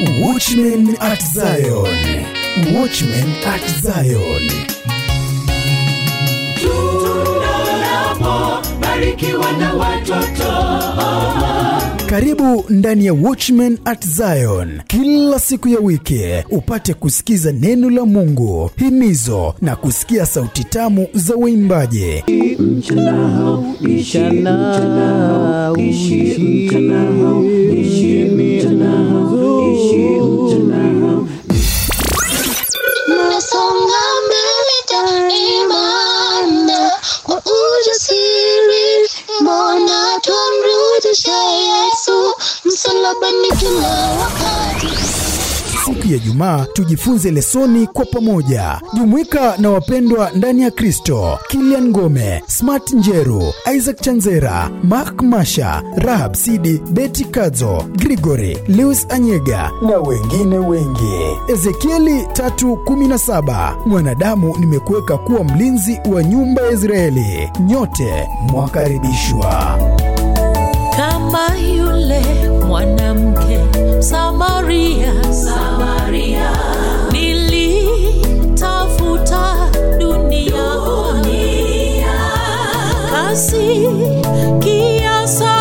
Watchmen at Zion. Watchmen at Zion. tunapobarikiwa na watoto Karibu ndani ya Watchmen at Zion kila siku ya wiki upate kusikiza neno la Mungu, himizo na kusikia sauti tamu za waimbaji. Twamrudisha Yesu msalabani kila wakati. Siku ya Jumaa tujifunze lesoni kwa pamoja. Jumuika na wapendwa ndani ya Kristo, Kilian Ngome, Smart Njeru, Isaac Chanzera, Mark Masha, Rahab Sidi, Betty Kadzo, Grigori Lewis Anyega na wengine wengi. Ezekieli 3:17 mwanadamu nimekuweka kuwa mlinzi wa nyumba ya Israeli. Nyote mwakaribishwa mwanamke Samaria, Samaria. Nilitafuta dunia, dunia. kasi kiasa